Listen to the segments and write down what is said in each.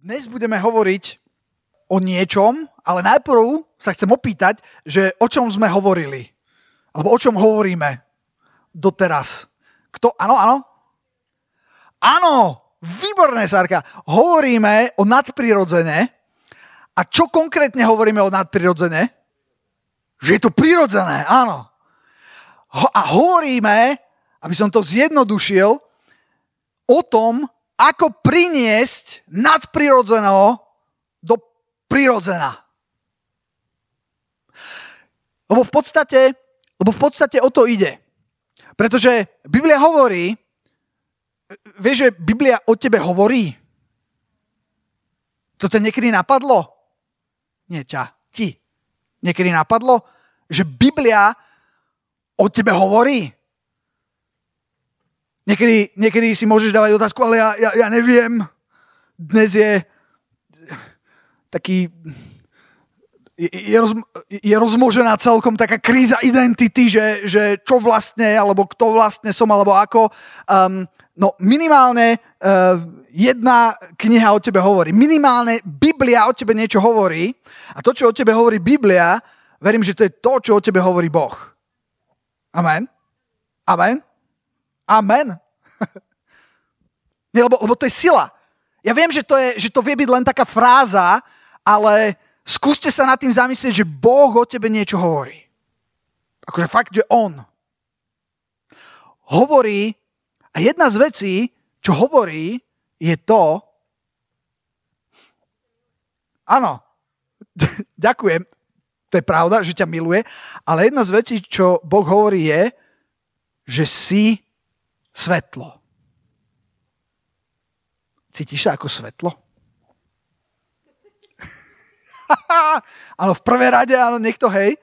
Dnes budeme hovoriť o niečom, ale najprv sa chcem opýtať, že o čom sme hovorili. Alebo o čom hovoríme doteraz. Kto? Áno, áno? Áno, výborné, Sarka. Hovoríme o nadprirodzene. A čo konkrétne hovoríme o nadprirodzene? Že je to prirodzené, áno. A hovoríme, aby som to zjednodušil, o tom, ako priniesť nadprirodzeného do prirodzena. Lebo v podstate, lebo v podstate o to ide. Pretože Biblia hovorí, vieš, že Biblia o tebe hovorí? To ťa niekedy napadlo? Nie ťa, ti. Niekedy napadlo, že Biblia o tebe hovorí? Niekedy, niekedy si môžeš dávať otázku, ale ja, ja, ja neviem. Dnes je taký... Je, je, roz, je rozmožená celkom taká kríza identity, že, že čo vlastne, alebo kto vlastne som, alebo ako. Um, no minimálne uh, jedna kniha o tebe hovorí. Minimálne Biblia o tebe niečo hovorí. A to, čo o tebe hovorí Biblia, verím, že to je to, čo o tebe hovorí Boh. Amen. Amen. Amen. Nie, lebo, lebo to je sila. Ja viem, že to, je, že to vie byť len taká fráza, ale skúste sa nad tým zamyslieť, že Boh o tebe niečo hovorí. Akože fakt, že On hovorí a jedna z vecí, čo hovorí, je to, áno, ďakujem, to je pravda, že ťa miluje, ale jedna z vecí, čo Boh hovorí je, že si svetlo. Cítiš sa ako svetlo? áno, v prvé rade, áno, niekto, hej.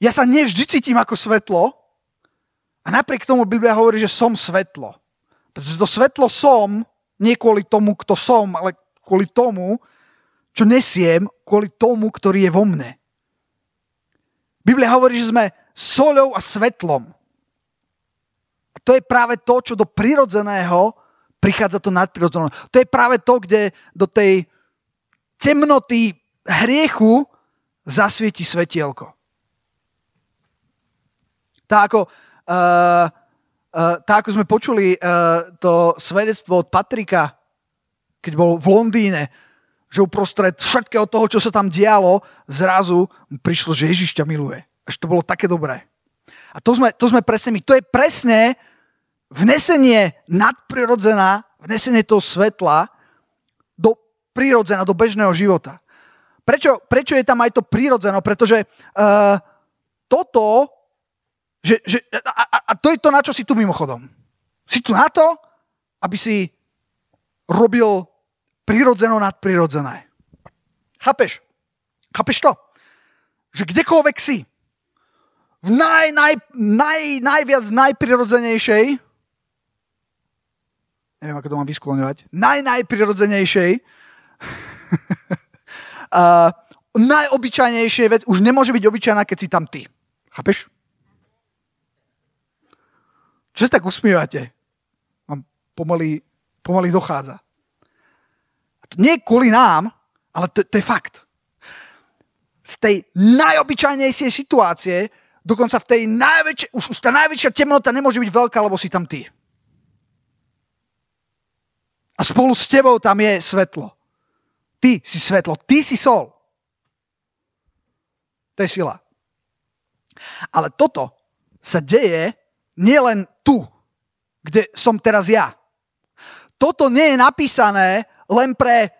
Ja sa nevždy cítim ako svetlo a napriek tomu Biblia hovorí, že som svetlo. Pretože to svetlo som nie kvôli tomu, kto som, ale kvôli tomu, čo nesiem, kvôli tomu, ktorý je vo mne. Biblia hovorí, že sme soľou a svetlom. To je práve to, čo do prirodzeného prichádza to nadprirodzené. To je práve to, kde do tej temnoty hriechu zasvieti svetielko. Tak ako, uh, uh, tak ako sme počuli uh, to svedectvo od Patrika, keď bol v Londýne, že uprostred všetkého toho, čo sa tam dialo, zrazu prišlo, že Ježiš ťa miluje. Až to bolo také dobré. A to sme, to sme presne my. To je presne vnesenie nadprirodzená, vnesenie toho svetla do prírodzená, do bežného života. Prečo, prečo je tam aj to prírodzeno? Pretože uh, toto, že, že, a, a to je to, na čo si tu mimochodom. Si tu na to, aby si robil prirodzeno nadprirodzené. Chápeš? Chápeš to? Že kdekoľvek si, v naj, naj, naj, najviac najprirodzenejšej, neviem, ako to mám vyskloňovať, naj, uh, najobyčajnejšej vec už nemôže byť obyčajná, keď si tam ty. Chápeš? Čo sa tak usmievate? Mám pomaly, pomaly dochádza. A to nie kvôli nám, ale to, to je fakt. Z tej najobyčajnejšej situácie Dokonca v tej najväčšej, už, už tá najväčšia temnota nemôže byť veľká, lebo si tam ty. A spolu s tebou tam je svetlo. Ty si svetlo, ty si sol. To je sila. Ale toto sa deje nielen tu, kde som teraz ja. Toto nie je napísané len pre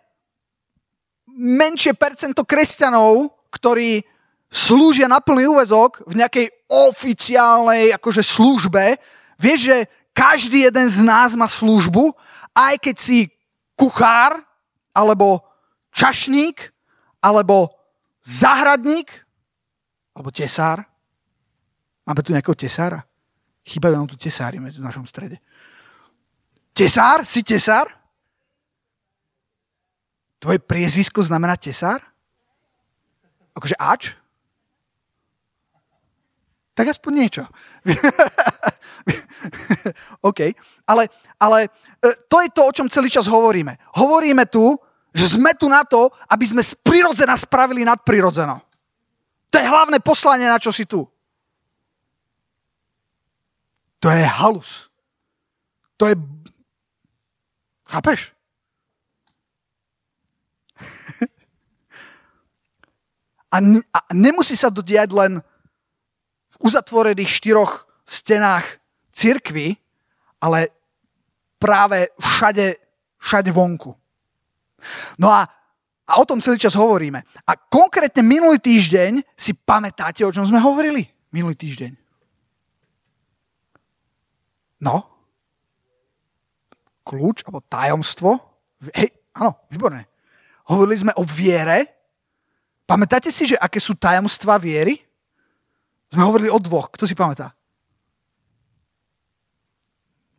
menšie percento kresťanov, ktorí slúžia na plný úvezok v nejakej oficiálnej akože službe, vieš, že každý jeden z nás má službu, aj keď si kuchár, alebo čašník, alebo zahradník, alebo tesár. Máme tu nejakého tesára? Chýbajú nám tu tesári medzi našom strede. Tesár? Si tesár? Tvoje priezvisko znamená tesár? Akože ač? Tak aspoň niečo. OK. Ale, ale e, to je to, o čom celý čas hovoríme. Hovoríme tu, že sme tu na to, aby sme z prirodzena spravili nadprirodzeno. To je hlavné poslanie, na čo si tu. To je halus. To je... Chápeš? A, a nemusí sa to diať len uzatvorených štyroch stenách cirkvy, ale práve všade, všade vonku. No a, a o tom celý čas hovoríme. A konkrétne minulý týždeň si pamätáte, o čom sme hovorili? Minulý týždeň. No? Kľúč alebo tajomstvo? Hej, áno, výborné. Hovorili sme o viere, Pamätáte si, že aké sú tajomstvá viery? Sme hovorili o dvoch. Kto si pamätá?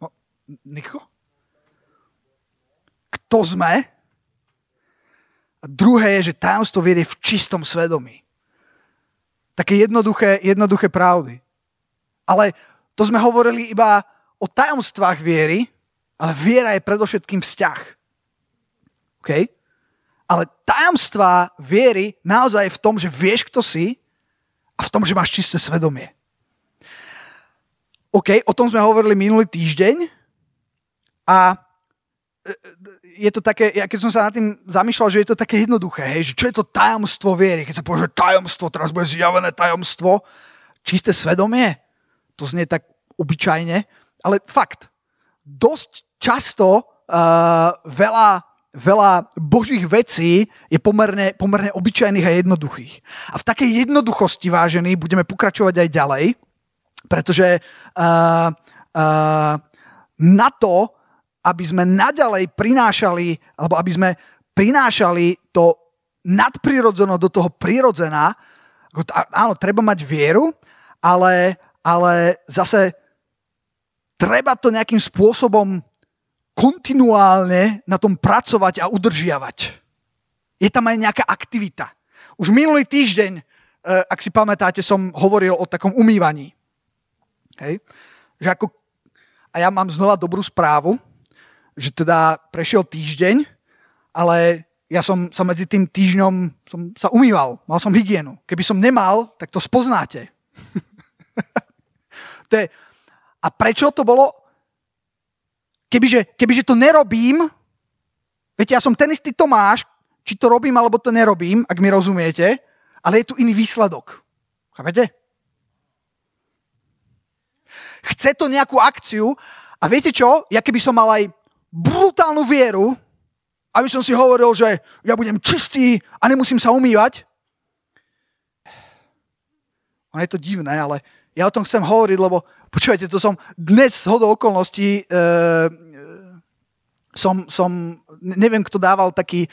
No, Niko? Kto sme? A druhé je, že tajomstvo viery v čistom svedomí. Také jednoduché, jednoduché pravdy. Ale to sme hovorili iba o tajomstvách viery, ale viera je predovšetkým vzťah. Okay? Ale tajomstvá viery naozaj je v tom, že vieš, kto si a v tom, že máš čisté svedomie. OK, o tom sme hovorili minulý týždeň a e, je to také, ja keď som sa nad tým zamýšľal, že je to také jednoduché, hej, že čo je to tajomstvo viery, keď sa povie, že tajomstvo, teraz bude zjavené tajomstvo, čisté svedomie, to znie tak obyčajne, ale fakt, dosť často uh, veľa veľa božích vecí je pomerne, pomerne obyčajných a jednoduchých. A v takej jednoduchosti, vážení, budeme pokračovať aj ďalej, pretože uh, uh, na to, aby sme naďalej prinášali, alebo aby sme prinášali to nadprirodzeno do toho prirodzená, áno, treba mať vieru, ale, ale zase treba to nejakým spôsobom kontinuálne na tom pracovať a udržiavať. Je tam aj nejaká aktivita. Už minulý týždeň, eh, ak si pamätáte, som hovoril o takom umývaní. Hej? Že ako, a ja mám znova dobrú správu, že teda prešiel týždeň, ale ja som sa medzi tým týždňom som sa umýval, mal som hygienu. Keby som nemal, tak to spoznáte. to je, a prečo to bolo? Kebyže, kebyže to nerobím, viete, ja som ten istý Tomáš, či to robím alebo to nerobím, ak mi rozumiete, ale je tu iný výsledok. Chápete? Chce to nejakú akciu a viete čo? Ja keby som mal aj brutálnu vieru, aby som si hovoril, že ja budem čistý a nemusím sa umývať. Ono je to divné, ale ja o tom chcem hovoriť, lebo počúvajte, to som dnes z hodou okolností e, som, som, neviem, kto dával taký e,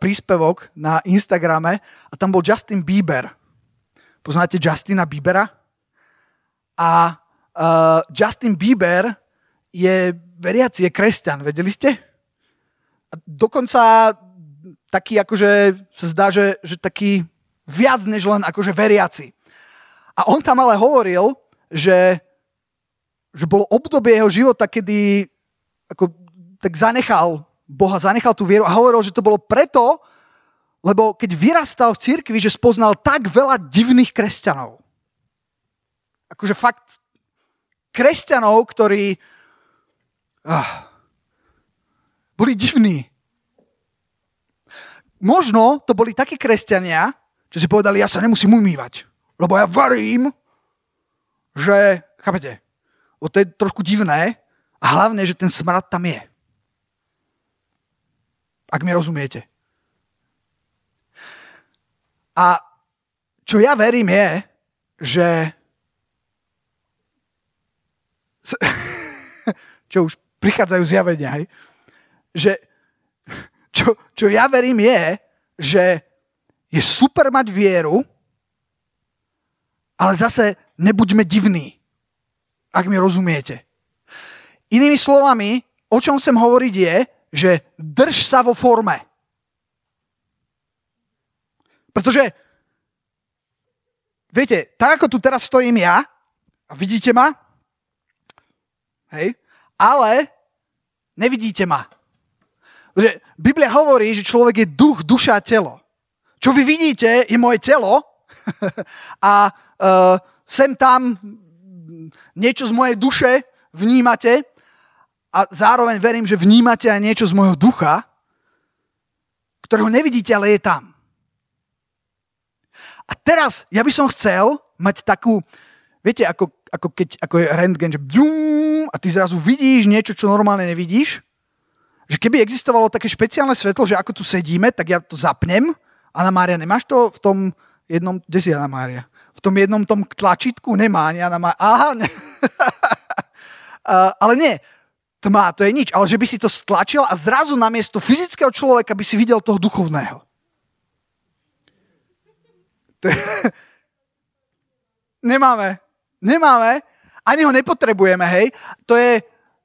príspevok na Instagrame a tam bol Justin Bieber. Poznáte Justina Biebera? A e, Justin Bieber je veriaci, je kresťan, vedeli ste? A dokonca taký akože sa zdá, že, že taký viac než len akože veriaci. A on tam ale hovoril, že, že bolo obdobie jeho života, kedy ako, tak zanechal Boha, zanechal tú vieru a hovoril, že to bolo preto, lebo keď vyrastal v cirkvi, že spoznal tak veľa divných kresťanov. Akože fakt kresťanov, ktorí ah, boli divní. Možno to boli takí kresťania, že si povedali, ja sa nemusím umývať. Lebo ja varím, že, chápete, o to je trošku divné a hlavne, že ten smrad tam je. Ak mi rozumiete. A čo ja verím je, že čo už prichádzajú zjavenia, hej? že čo, čo ja verím je, že je super mať vieru, ale zase nebuďme divní, ak mi rozumiete. Inými slovami, o čom chcem hovoriť je, že drž sa vo forme. Pretože viete, tak ako tu teraz stojím ja, a vidíte ma, hej, ale nevidíte ma. Že Biblia hovorí, že človek je duch, duša a telo. Čo vy vidíte, je moje telo a uh, sem tam niečo z mojej duše vnímate a zároveň verím, že vnímate aj niečo z môjho ducha, ktorého nevidíte, ale je tam. A teraz ja by som chcel mať takú, viete, ako, ako keď ako je rentgen, že bzum, a ty zrazu vidíš niečo, čo normálne nevidíš. Že keby existovalo také špeciálne svetlo, že ako tu sedíme, tak ja to zapnem. Anna Mária, nemáš to v tom jednom, kde si Anna Mária? V tom jednom tom tlačítku nemá ani Anna Mária. Aha, ne. uh, ale nie, tma, to je nič. Ale že by si to stlačil a zrazu namiesto fyzického človeka by si videl toho duchovného. Nemáme. Nemáme. Ani ho nepotrebujeme, hej. To je,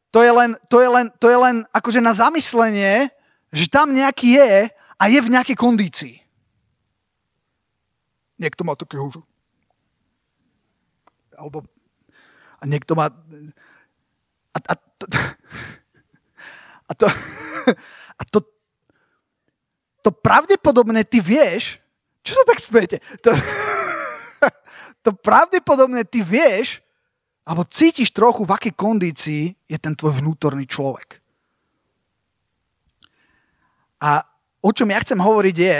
to je, len, to je, len, to je len akože na zamyslenie, že tam nejaký je a je v nejakej kondícii. Niekto má také húžu. Alebo a niekto má... A, a, to, a to, a to, to pravdepodobne ty vieš, čo sa tak smete? To, to pravdepodobne ty vieš, alebo cítiš trochu, v akej kondícii je ten tvoj vnútorný človek. A o čom ja chcem hovoriť je,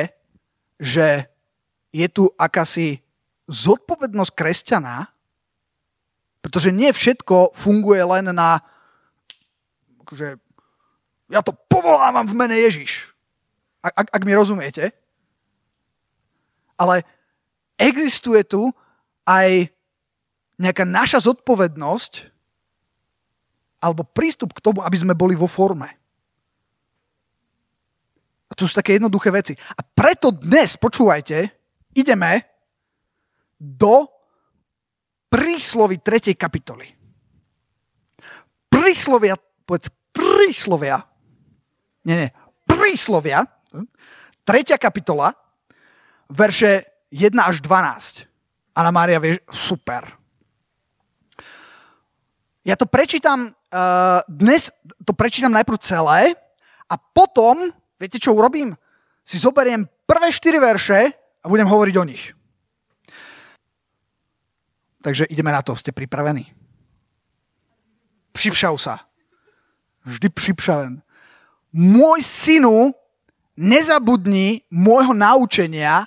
že je tu akási zodpovednosť kresťana, pretože nie všetko funguje len na akože, ja to povolávam v mene Ježiš. Ak, ak, ak mi rozumiete. Ale existuje tu aj nejaká naša zodpovednosť alebo prístup k tomu, aby sme boli vo forme. A to sú také jednoduché veci. A preto dnes, počúvajte, ideme do príslovy 3. kapitoly. Príslovia, povedz, príslovia, nie, nie, príslovia, 3. kapitola, verše 1 až 12. Anna Mária, vieš, super. Ja to prečítam, uh, dnes to prečítam najprv celé a potom, viete čo urobím? Si zoberiem prvé štyri verše a budem hovoriť o nich. Takže ideme na to. Ste pripravení? Připšav sa. Vždy připšaven. Môj synu, nezabudni môjho naučenia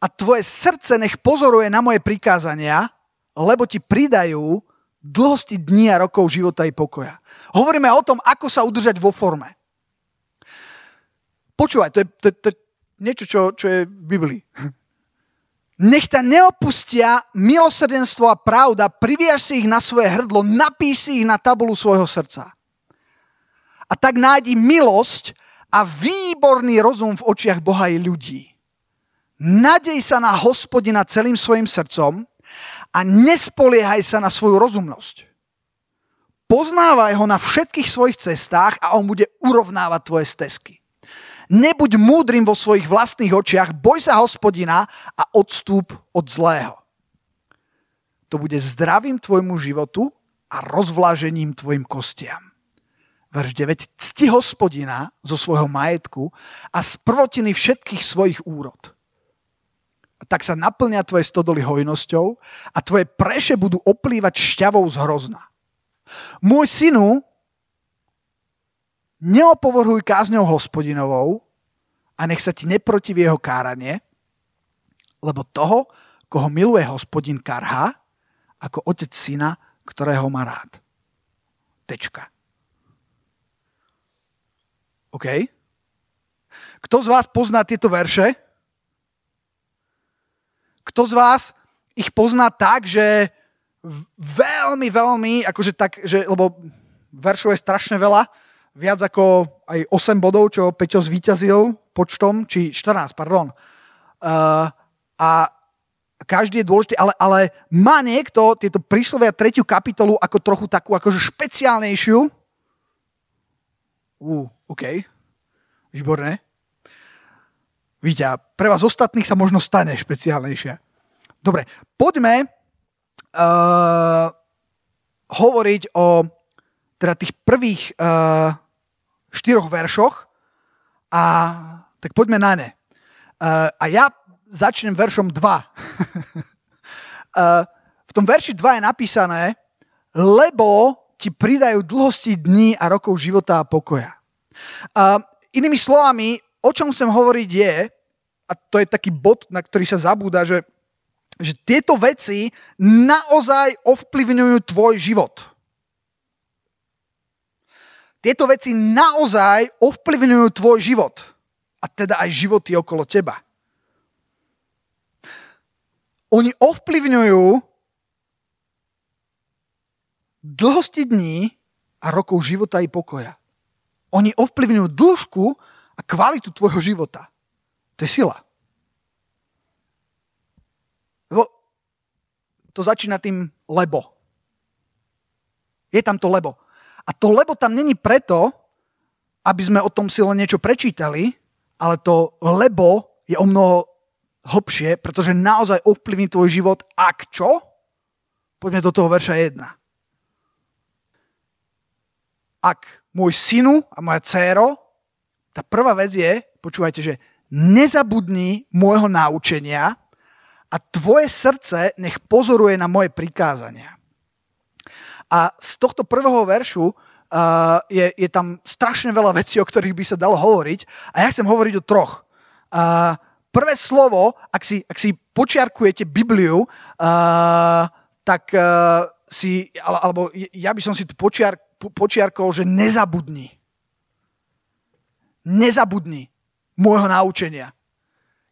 a tvoje srdce nech pozoruje na moje prikázania, lebo ti pridajú dlhosti dní a rokov života i pokoja. Hovoríme o tom, ako sa udržať vo forme. Počúvaj, to je, to to niečo, čo, čo je v Biblii. Nech ťa neopustia milosrdenstvo a pravda, priviaž si ich na svoje hrdlo, napíš si ich na tabulu svojho srdca. A tak nájdi milosť a výborný rozum v očiach Boha i ľudí. Nadej sa na hospodina celým svojim srdcom a nespoliehaj sa na svoju rozumnosť. Poznávaj ho na všetkých svojich cestách a on bude urovnávať tvoje stezky. Nebuď múdrym vo svojich vlastných očiach, boj sa hospodina a odstúp od zlého. To bude zdravým tvojmu životu a rozvlážením tvojim kostiam. Verš 9. Cti hospodina zo svojho majetku a z prvotiny všetkých svojich úrod tak sa naplnia tvoje stodoly hojnosťou a tvoje preše budú oplývať šťavou z hrozna. Môj synu, neopovrhuj kázňou hospodinovou a nech sa ti neprotiví jeho káranie, lebo toho, koho miluje hospodin karha, ako otec syna, ktorého má rád. Tečka. OK? Kto z vás pozná tieto verše? Kto z vás ich pozná tak, že veľmi, veľmi, akože tak, že, lebo veršov je strašne veľa, viac ako aj 8 bodov, čo Peťo zvíťazil počtom, či 14, pardon. Uh, a každý je dôležitý, ale, ale má niekto tieto príslovia tretiu kapitolu ako trochu takú akože špeciálnejšiu? Uh, OK. Výborné. Víte, pre vás ostatných sa možno stane špeciálnejšia. Dobre, poďme uh, hovoriť o teda tých prvých uh, štyroch veršoch a tak poďme na ne. Uh, a ja začnem veršom 2. uh, v tom verši 2 je napísané, lebo ti pridajú dlhosti dní a rokov života a pokoja. Uh, inými slovami, o čom chcem hovoriť je, a to je taký bod, na ktorý sa zabúda, že, že tieto veci naozaj ovplyvňujú tvoj život. Tieto veci naozaj ovplyvňujú tvoj život. A teda aj životy okolo teba. Oni ovplyvňujú dlhosti dní a rokov života i pokoja. Oni ovplyvňujú dĺžku a kvalitu tvojho života. To je sila. Lebo to začína tým lebo. Je tam to lebo. A to lebo tam není preto, aby sme o tom si len niečo prečítali, ale to lebo je o mnoho hlbšie, pretože naozaj ovplyvní tvoj život. Ak čo? Poďme do toho verša 1. Ak môj synu a moja dcéro, tá prvá vec je, počúvajte, že nezabudni môjho naučenia a tvoje srdce nech pozoruje na moje prikázania. A z tohto prvého veršu uh, je, je tam strašne veľa vecí, o ktorých by sa dalo hovoriť. A ja chcem hovoriť o troch. Uh, prvé slovo, ak si, ak si počiarkujete Bibliu, uh, tak uh, si, alebo ja by som si tu počiar, počiarkol, že nezabudni. Nezabudni môjho naučenia.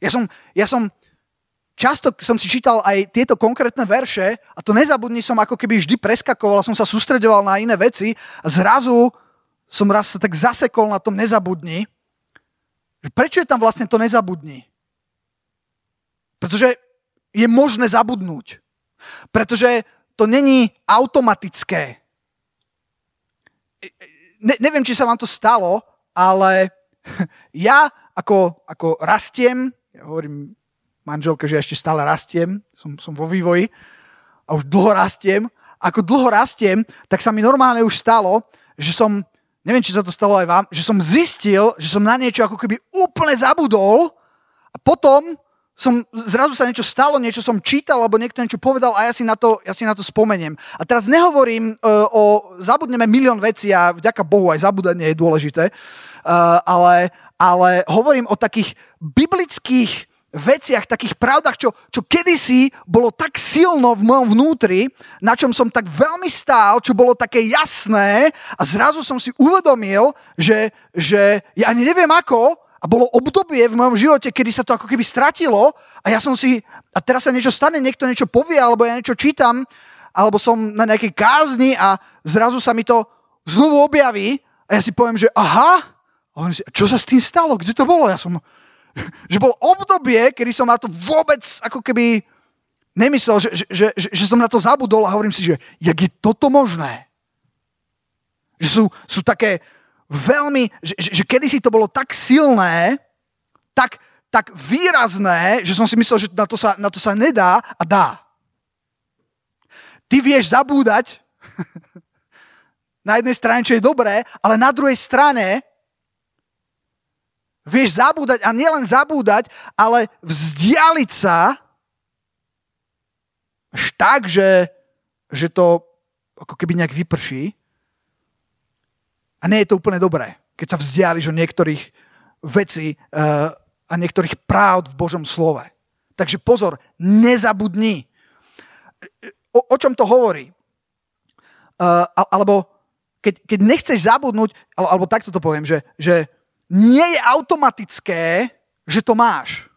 Ja som, ja som často som si čítal aj tieto konkrétne verše a to nezabudni som ako keby vždy preskakoval, som sa sústredoval na iné veci a zrazu som raz sa tak zasekol na tom nezabudni. Prečo je tam vlastne to nezabudni? Pretože je možné zabudnúť. Pretože to není automatické. Ne, neviem, či sa vám to stalo, ale ja ako, ako rastiem, ja hovorím manželke, že ešte stále rastiem, som, som vo vývoji a už dlho rastiem. Ako dlho rastiem, tak sa mi normálne už stalo, že som, neviem, či sa to stalo aj vám, že som zistil, že som na niečo ako keby úplne zabudol a potom som, zrazu sa niečo stalo, niečo som čítal, alebo niekto niečo povedal a ja si na to, ja si na to spomeniem. A teraz nehovorím uh, o, zabudneme milión vecí a vďaka Bohu aj zabudanie je dôležité, uh, ale, ale hovorím o takých biblických veciach, takých pravdách, čo, čo kedysi bolo tak silno v mojom vnútri, na čom som tak veľmi stál, čo bolo také jasné a zrazu som si uvedomil, že, že ja ani neviem ako, a bolo obdobie v mojom živote, kedy sa to ako keby stratilo a ja som si, a teraz sa niečo stane, niekto niečo povie, alebo ja niečo čítam, alebo som na nejakej kázni a zrazu sa mi to znovu objaví a ja si poviem, že aha, a si, čo sa s tým stalo, kde to bolo? Ja som, že bolo obdobie, kedy som na to vôbec ako keby nemyslel, že, že, že, že som na to zabudol a hovorím si, že jak je toto možné? Že sú, sú také, veľmi, že, že, že kedysi to bolo tak silné, tak, tak výrazné, že som si myslel, že na to, sa, na to sa nedá a dá. Ty vieš zabúdať na jednej strane, čo je dobré, ale na druhej strane vieš zabúdať a nielen zabúdať, ale vzdialiť sa až tak, že, že to ako keby nejak vyprší a nie je to úplne dobré, keď sa vzdiališ od niektorých vecí uh, a niektorých práv v Božom slove. Takže pozor, nezabudni. O, o čom to hovorí? Uh, alebo keď, keď nechceš zabudnúť, alebo, alebo takto to poviem, že, že nie je automatické, že to máš.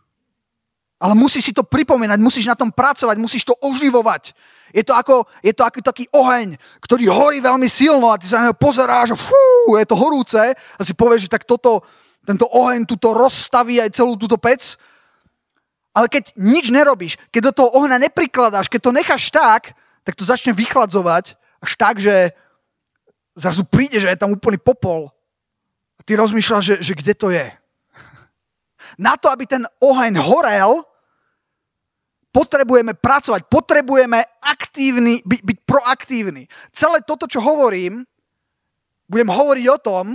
Ale musíš si to pripomínať, musíš na tom pracovať, musíš to oživovať. Je to ako, je to ako taký oheň, ktorý horí veľmi silno a ty sa na neho pozeráš a fú, je to horúce a si povieš, že tak toto, tento oheň tuto rozstaví aj celú túto pec. Ale keď nič nerobíš, keď do toho ohňa neprikladáš, keď to necháš tak, tak to začne vychladzovať až tak, že zrazu príde, že je tam úplný popol. Ty rozmýšľaš, že, že kde to je. Na to, aby ten oheň horel, potrebujeme pracovať, potrebujeme aktívny, byť, byť proaktívny. Celé toto, čo hovorím, budem hovoriť o tom,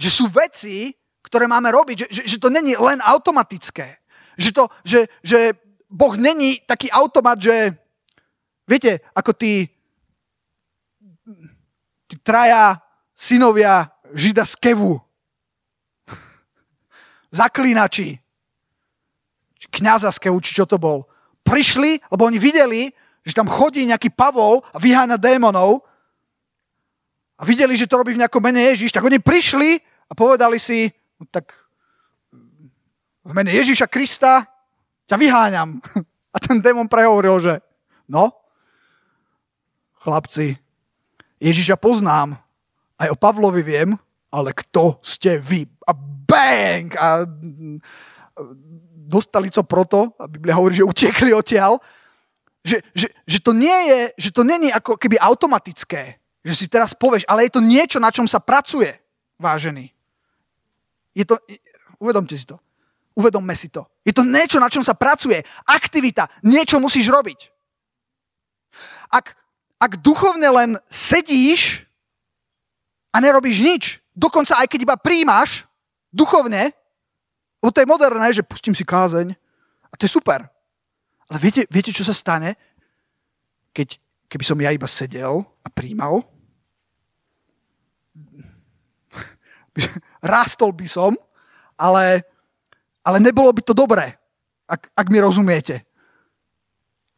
že sú veci, ktoré máme robiť, že, že, že to není len automatické. Že, to, že, že Boh není taký automat, že viete, ako tí, tí traja synovia žida z Kevu, zaklínači, kniaza z Kevu, či čo to bol, prišli, lebo oni videli, že tam chodí nejaký Pavol a vyháňa démonov. A videli, že to robí v nejakom mene Ježiš, tak oni prišli a povedali si, no tak v mene Ježiša Krista ťa vyháňam. A ten démon prehovoril, že no, chlapci, Ježiša poznám, aj o Pavlovi viem, ale kto ste vy? A bang! A dostali co proto, a Biblia hovorí, že utekli odtiaľ, že, že, že to nie je, že to není ako keby automatické, že si teraz povieš, ale je to niečo, na čom sa pracuje, vážený. Je to, uvedomte si to. Uvedomme si to. Je to niečo, na čom sa pracuje. Aktivita. Niečo musíš robiť. Ak, ak duchovne len sedíš a nerobíš nič, dokonca aj keď iba príjmaš duchovne, lebo to je moderné, že pustím si kázeň a to je super. Ale viete, viete čo sa stane, keď, keby som ja iba sedel a príjmal? Rástol by som, ale, ale nebolo by to dobré, ak, ak mi rozumiete.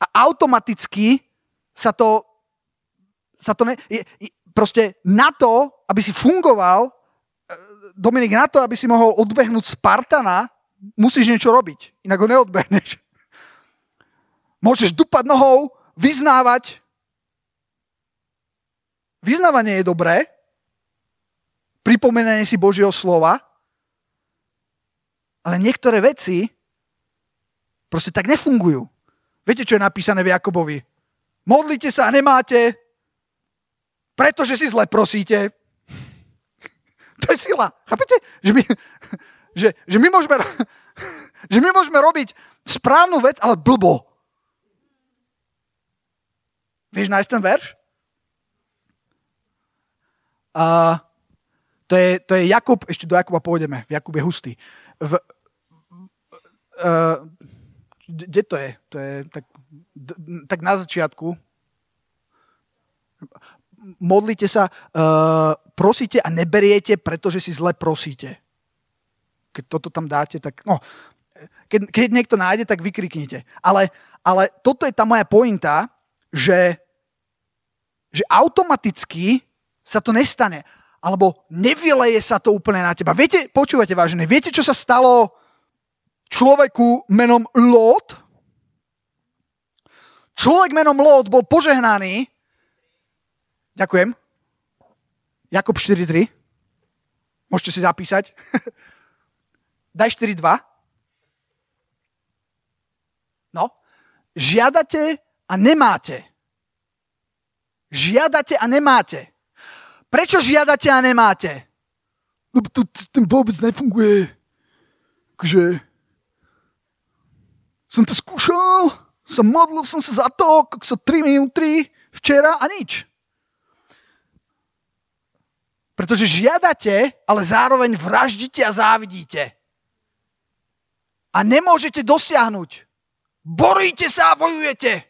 A automaticky sa to, sa to ne, je, proste na to, aby si fungoval, e, Dominik, na to, aby si mohol odbehnúť Spartana, musíš niečo robiť, inak ho neodbehneš. Môžeš dupať nohou, vyznávať. Vyznávanie je dobré, pripomenanie si Božieho slova, ale niektoré veci proste tak nefungujú. Viete, čo je napísané v Jakobovi? Modlite sa a nemáte, pretože si zle prosíte. To je sila. Chápete? Že my, že, že my, môžeme, že my môžeme robiť správnu vec, ale blbo. Vieš nájsť ten verš? Uh, to je, to je Jakub, ešte do Jakuba pôjdeme, Jakub je hustý. V, uh, kde to je? To je tak, tak na začiatku. Modlite sa, uh, prosíte a neberiete, pretože si zle prosíte. Keď toto tam dáte, tak no, keď, keď niekto nájde, tak vykriknite. Ale, ale toto je tá moja pointa, že, že automaticky sa to nestane alebo nevyleje sa to úplne na teba. Viete, počúvate vážené, viete, čo sa stalo človeku menom Lot? Človek menom Lot bol požehnaný. Ďakujem. Jakub 4.3. Môžete si zapísať. Daj 4.2. No. Žiadate a nemáte. Žiadate a nemáte. Prečo žiadate a nemáte? Lebo to, to, to vôbec nefunguje. Takže som to skúšal, som modlil som sa za to, ako sa 3 minúty včera a nič. Pretože žiadate, ale zároveň vraždíte a závidíte. A nemôžete dosiahnuť. Boríte sa a vojujete.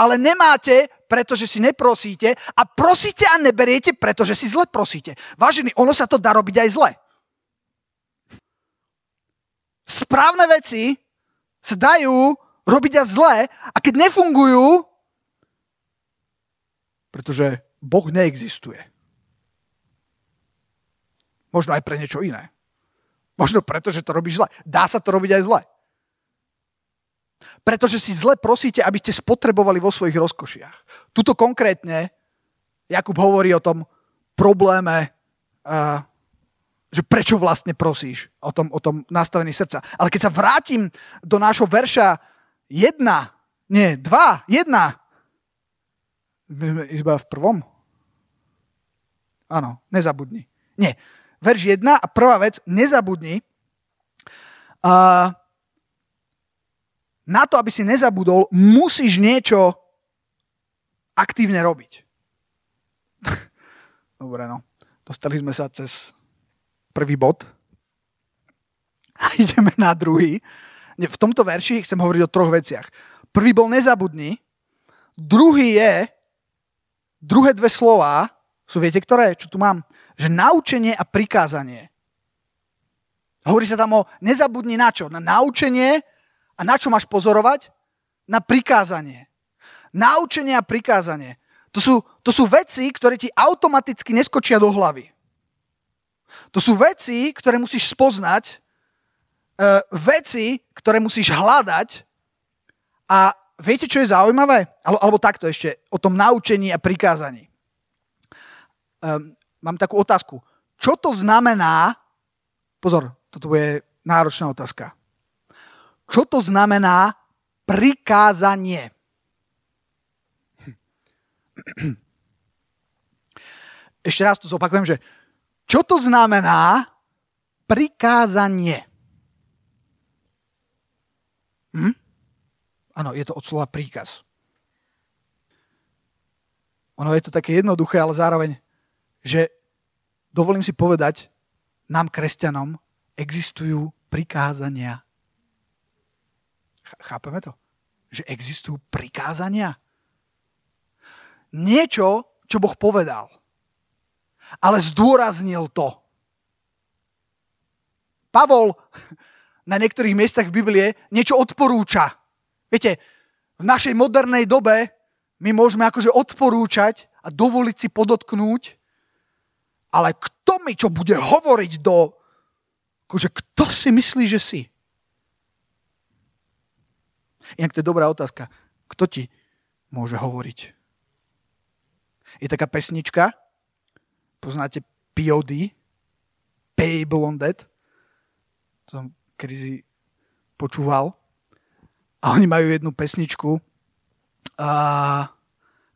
Ale nemáte, pretože si neprosíte a prosíte a neberiete, pretože si zle prosíte. Vážený, ono sa to dá robiť aj zle. Správne veci sa dajú robiť aj zle a keď nefungujú, pretože Boh neexistuje. Možno aj pre niečo iné. Možno preto, že to robíš zle. Dá sa to robiť aj zle. Pretože si zle prosíte, aby ste spotrebovali vo svojich rozkošiach. Tuto konkrétne Jakub hovorí o tom probléme, uh, že prečo vlastne prosíš o tom, o tom nastavení srdca. Ale keď sa vrátim do nášho verša 1, nie, 2, 1, iba v prvom? Áno, nezabudni. Nie, verš 1 a prvá vec, nezabudni, uh, na to, aby si nezabudol, musíš niečo aktívne robiť. Dobre, no. Dostali sme sa cez prvý bod. A ideme na druhý. V tomto verši chcem hovoriť o troch veciach. Prvý bol nezabudni. Druhý je, druhé dve slova sú, viete ktoré, čo tu mám? Že naučenie a prikázanie. Hovorí sa tam o nezabudni na čo? Na naučenie a na čo máš pozorovať? Na prikázanie. Naučenie a prikázanie. To sú, to sú veci, ktoré ti automaticky neskočia do hlavy. To sú veci, ktoré musíš spoznať, uh, veci, ktoré musíš hľadať a viete, čo je zaujímavé? Alebo, alebo takto ešte, o tom naučení a prikázaní. Um, mám takú otázku. Čo to znamená, pozor, toto bude náročná otázka. Čo to znamená prikázanie? Ešte raz to zopakujem, že čo to znamená prikázanie? Hm? Áno, je to od slova príkaz. Ono je to také jednoduché, ale zároveň, že dovolím si povedať, nám, kresťanom, existujú prikázania. Chápeme to? Že existujú prikázania? niečo, čo Boh povedal. Ale zdôraznil to. Pavol na niektorých miestach v Biblie niečo odporúča. Viete, v našej modernej dobe my môžeme akože odporúčať a dovoliť si podotknúť, ale kto mi čo bude hovoriť do... Akože kto si myslí, že si? Inak to je dobrá otázka. Kto ti môže hovoriť? Je taká pesnička, poznáte POD, Payable on Dead, to som kedy počúval. A oni majú jednu pesničku, a,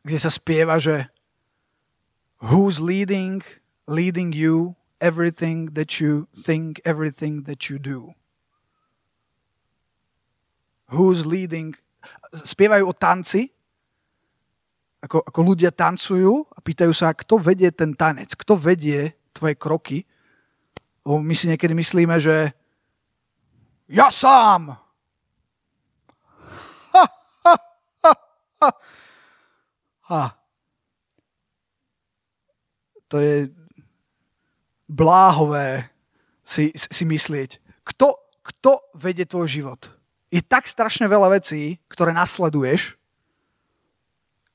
kde sa spieva, že Who's leading, leading you, everything that you think, everything that you do. Who's leading, spievajú o tanci ako, ako ľudia tancujú a pýtajú sa, kto vedie ten tanec, kto vedie tvoje kroky. O, my si niekedy myslíme, že ja sám. Ha, ha, ha, ha. ha. To je bláhové si, si myslieť. Kto, kto vedie tvoj život? Je tak strašne veľa vecí, ktoré nasleduješ,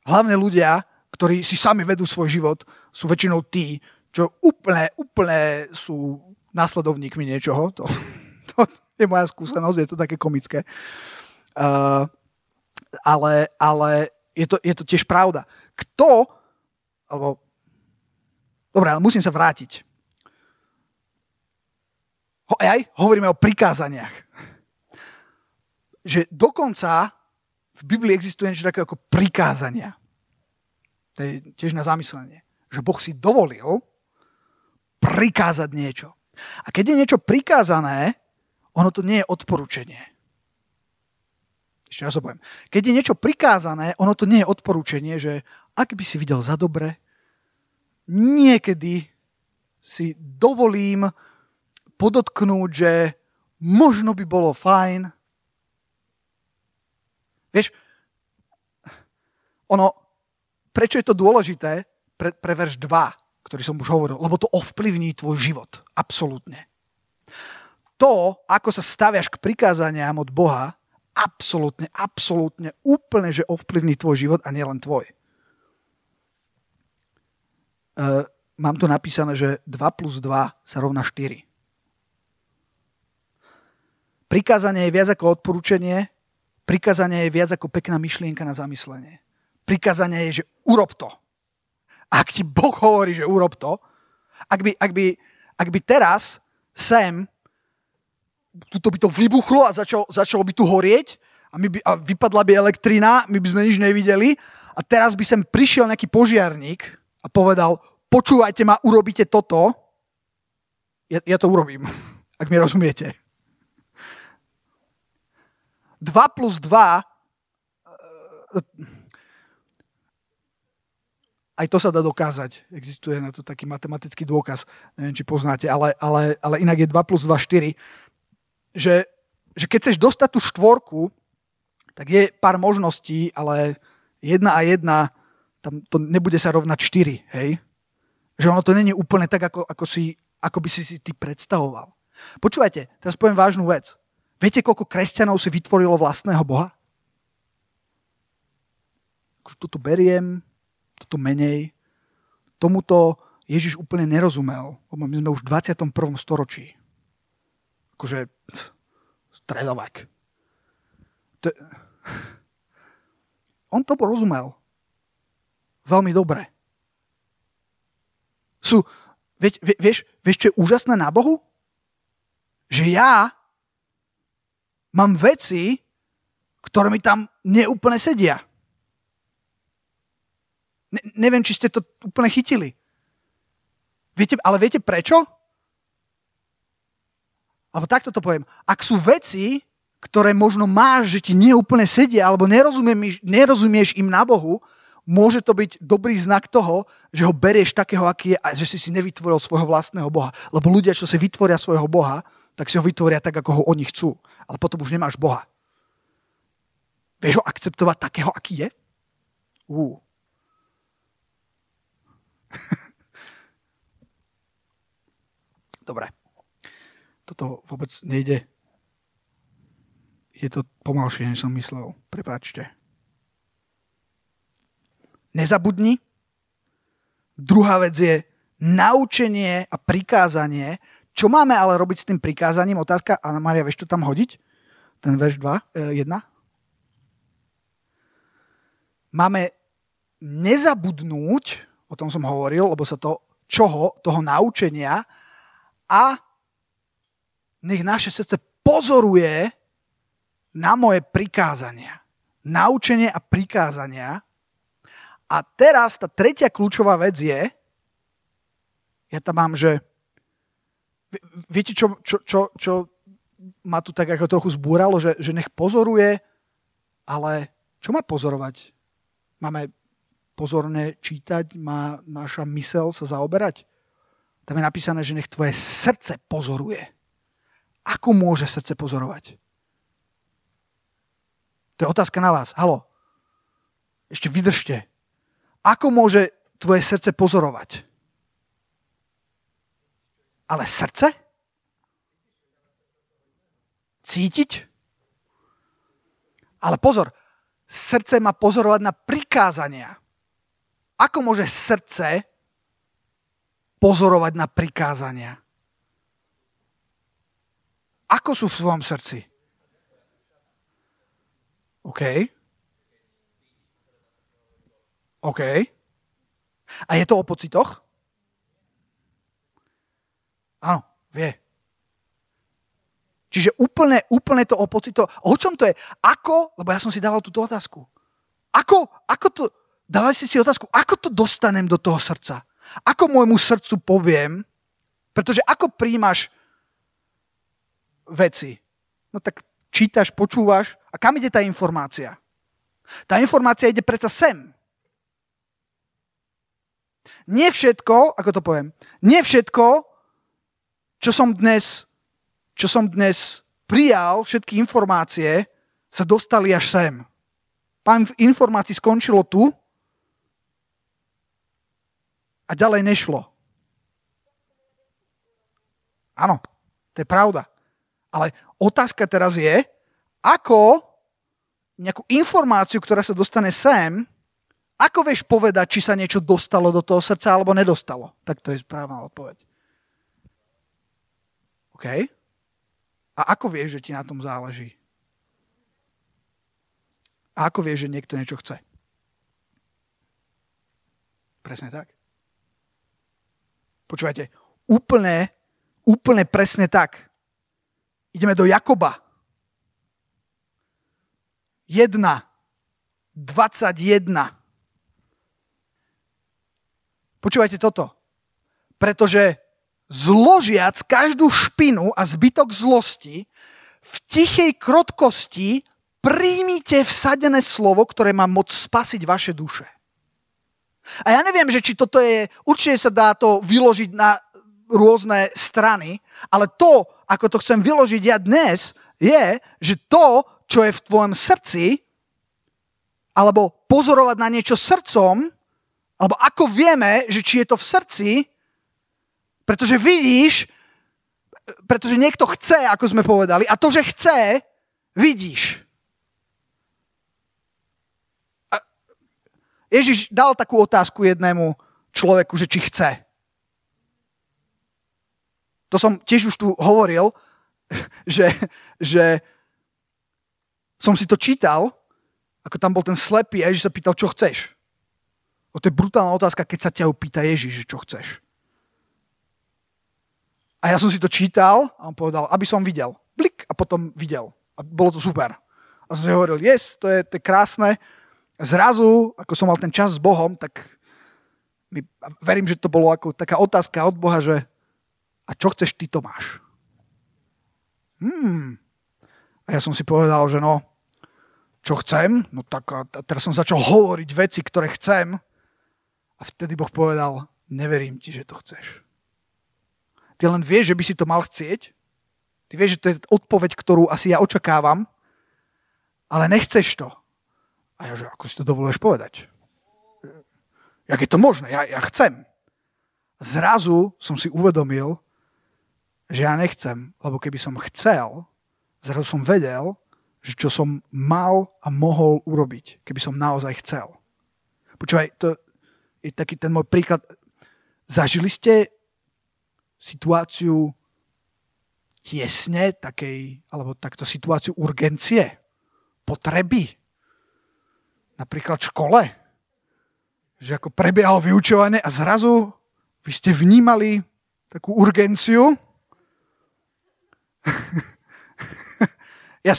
hlavne ľudia, ktorí si sami vedú svoj život, sú väčšinou tí, čo úplne, úplne sú následovníkmi niečoho. To, to je moja skúsenosť, je to také komické. Uh, ale ale je, to, je to tiež pravda. Kto, alebo, dobré, ale musím sa vrátiť. Aj, hovoríme o prikázaniach. Že dokonca v Biblii existuje niečo také ako prikázania. To je tiež na zamyslenie. Že Boh si dovolil prikázať niečo. A keď je niečo prikázané, ono to nie je odporúčanie. Ešte raz poviem. Keď je niečo prikázané, ono to nie je odporúčanie, že ak by si videl za dobre, niekedy si dovolím podotknúť, že možno by bolo fajn. Vieš, ono, prečo je to dôležité pre, pre verš 2, ktorý som už hovoril? Lebo to ovplyvní tvoj život. Absolútne. To, ako sa staviaš k prikázaniam od Boha, absolútne, absolútne, úplne, že ovplyvní tvoj život a nielen tvoj. Uh, mám tu napísané, že 2 plus 2 sa rovná 4. Prikázanie je viac ako odporúčanie, prikázanie je viac ako pekná myšlienka na zamyslenie prikázanie je, že urob to. Ak ti Boh hovorí, že urob to, ak by, ak by, ak by teraz sem tuto by to vybuchlo a začalo, začalo by tu horieť a, my by, a vypadla by elektrina, my by sme nič nevideli a teraz by sem prišiel nejaký požiarník a povedal, počúvajte ma, urobíte toto, ja, ja to urobím, ak mi rozumiete. 2 plus 2 aj to sa dá dokázať. Existuje na to taký matematický dôkaz. Neviem, či poznáte, ale, ale, ale inak je 2 plus 2 4. Že, že keď chceš dostať tú štvorku, tak je pár možností, ale jedna a jedna, tam to nebude sa rovnať 4, hej? Že ono to není úplne tak, ako, ako, si, ako by si si ty predstavoval. Počúvajte, teraz poviem vážnu vec. Viete, koľko kresťanov si vytvorilo vlastného Boha? Toto beriem, toto menej. Tomuto Ježiš úplne nerozumel, my sme už v 21. storočí. Akože stredovek. To... On to porozumel. Veľmi dobre. Sú, vie, vieš, vieš, čo je úžasné na Bohu? Že ja mám veci, ktoré mi tam neúplne sedia. Ne, neviem, či ste to úplne chytili. Viete, ale viete prečo? Alebo takto to poviem. Ak sú veci, ktoré možno máš, že ti neúplne sedia, alebo nerozumieš, nerozumieš im na Bohu, môže to byť dobrý znak toho, že ho berieš takého, aký je a že si si nevytvoril svojho vlastného Boha. Lebo ľudia, čo si vytvoria svojho Boha, tak si ho vytvoria tak, ako ho oni chcú. Ale potom už nemáš Boha. Vieš ho akceptovať takého, aký je? Uh. Dobre. Toto vôbec nejde. Je to pomalšie, než som myslel. Prepáčte. Nezabudni. Druhá vec je naučenie a prikázanie. Čo máme ale robiť s tým prikázaním? Otázka, Anna Maria, vieš to tam hodiť? Ten verš 2, 1? E, máme nezabudnúť o tom som hovoril, lebo sa to čoho, toho naučenia a nech naše srdce pozoruje na moje prikázania. Naučenie a prikázania. A teraz tá tretia kľúčová vec je, ja tam mám, že viete, čo, čo, čo, čo ma tu tak ako trochu zbúralo, že, že nech pozoruje, ale čo má pozorovať? Máme pozorne čítať, má naša mysel sa zaoberať? Tam je napísané, že nech tvoje srdce pozoruje. Ako môže srdce pozorovať? To je otázka na vás. Halo. Ešte vydržte. Ako môže tvoje srdce pozorovať? Ale srdce? Cítiť? Ale pozor, srdce má pozorovať na prikázania. Ako môže srdce pozorovať na prikázania? Ako sú v svojom srdci? OK. OK. A je to o pocitoch? Áno, vie. Čiže úplne, úplne to o pocitoch. O čom to je? Ako, lebo ja som si dával túto otázku. Ako, ako to, dávaj si si otázku, ako to dostanem do toho srdca? Ako môjmu srdcu poviem, pretože ako príjmaš veci? No tak čítaš, počúvaš a kam ide tá informácia? Tá informácia ide predsa sem. Nie všetko, ako to poviem, nie všetko, čo som dnes, čo som dnes prijal, všetky informácie, sa dostali až sem. Pán informácií skončilo tu a ďalej nešlo. Áno, to je pravda. Ale otázka teraz je, ako nejakú informáciu, ktorá sa dostane sem, ako vieš povedať, či sa niečo dostalo do toho srdca alebo nedostalo? Tak to je správna odpoveď. OK? A ako vieš, že ti na tom záleží? A ako vieš, že niekto niečo chce? Presne tak. Počúvajte, úplne, úplne presne tak. Ideme do Jakoba. 1, 21. Počúvajte toto. Pretože zložiac každú špinu a zbytok zlosti v tichej krotkosti príjmite vsadené slovo, ktoré má moc spasiť vaše duše. A ja neviem, že či toto je, určite sa dá to vyložiť na rôzne strany, ale to, ako to chcem vyložiť ja dnes, je, že to, čo je v tvojom srdci, alebo pozorovať na niečo srdcom, alebo ako vieme, že či je to v srdci, pretože vidíš, pretože niekto chce, ako sme povedali, a to, že chce, vidíš. Ježiš dal takú otázku jednému človeku, že či chce. To som tiež už tu hovoril, že, že som si to čítal, ako tam bol ten slepý a Ježiš sa pýtal, čo chceš. O to je brutálna otázka, keď sa ťa opýta Ježiš, že čo chceš. A ja som si to čítal a on povedal, aby som videl. Blik a potom videl. A bolo to super. A som si hovoril, yes, to je, to je krásne, zrazu, ako som mal ten čas s Bohom, tak my, verím, že to bolo ako taká otázka od Boha, že a čo chceš ty, Tomáš? Hmm. A ja som si povedal, že no, čo chcem? No tak a teraz som začal hovoriť veci, ktoré chcem. A vtedy Boh povedal, neverím ti, že to chceš. Ty len vieš, že by si to mal chcieť. Ty vieš, že to je odpoveď, ktorú asi ja očakávam, ale nechceš to. A ja, že ako si to dovoluješ povedať? Jak je to možné? Ja, ja chcem. Zrazu som si uvedomil, že ja nechcem, lebo keby som chcel, zrazu som vedel, že čo som mal a mohol urobiť, keby som naozaj chcel. Počúvaj, to je taký ten môj príklad. Zažili ste situáciu tiesne, takej, alebo takto situáciu urgencie, potreby, napríklad v škole, že ako prebiehalo vyučovanie a zrazu vy ste vnímali takú urgenciu. ja,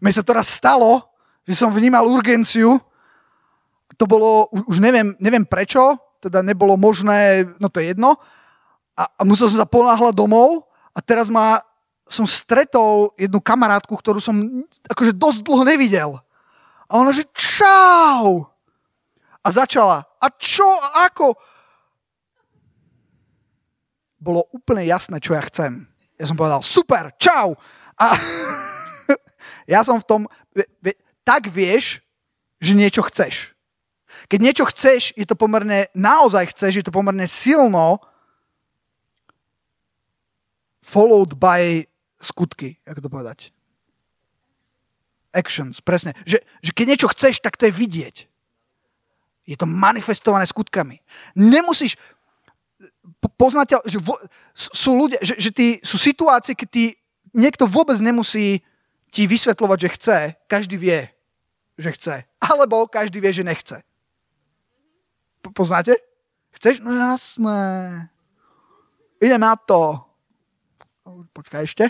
mne sa to raz stalo, že som vnímal urgenciu. To bolo, už neviem, neviem prečo, teda nebolo možné, no to je jedno. A, a musel som sa ponáhľať domov a teraz ma, som stretol jednu kamarátku, ktorú som akože dosť dlho nevidel. A ona, že čau. A začala. A čo, a ako? Bolo úplne jasné, čo ja chcem. Ja som povedal, super, čau. A ja som v tom, tak vieš, že niečo chceš. Keď niečo chceš, je to pomerne, naozaj chceš, je to pomerne silno followed by skutky, jak to povedať actions, presne. Že, že keď niečo chceš, tak to je vidieť. Je to manifestované skutkami. Nemusíš poznať, že vo, sú ľudia, že, že ty, sú situácie, keď ty, niekto vôbec nemusí ti vysvetľovať, že chce. Každý vie, že chce. Alebo každý vie, že nechce. Poznáte? Chceš? No jasné. Idem na to. Počkaj ešte.